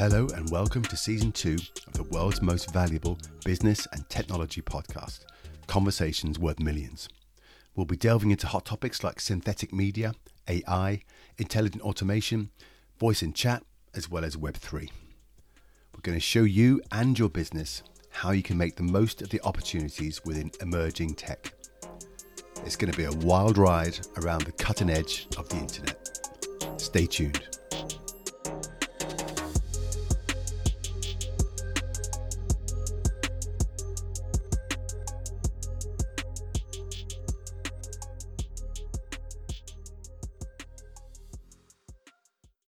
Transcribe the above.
Hello, and welcome to season two of the world's most valuable business and technology podcast, Conversations Worth Millions. We'll be delving into hot topics like synthetic media, AI, intelligent automation, voice and chat, as well as Web3. We're going to show you and your business how you can make the most of the opportunities within emerging tech. It's going to be a wild ride around the cutting edge of the internet. Stay tuned.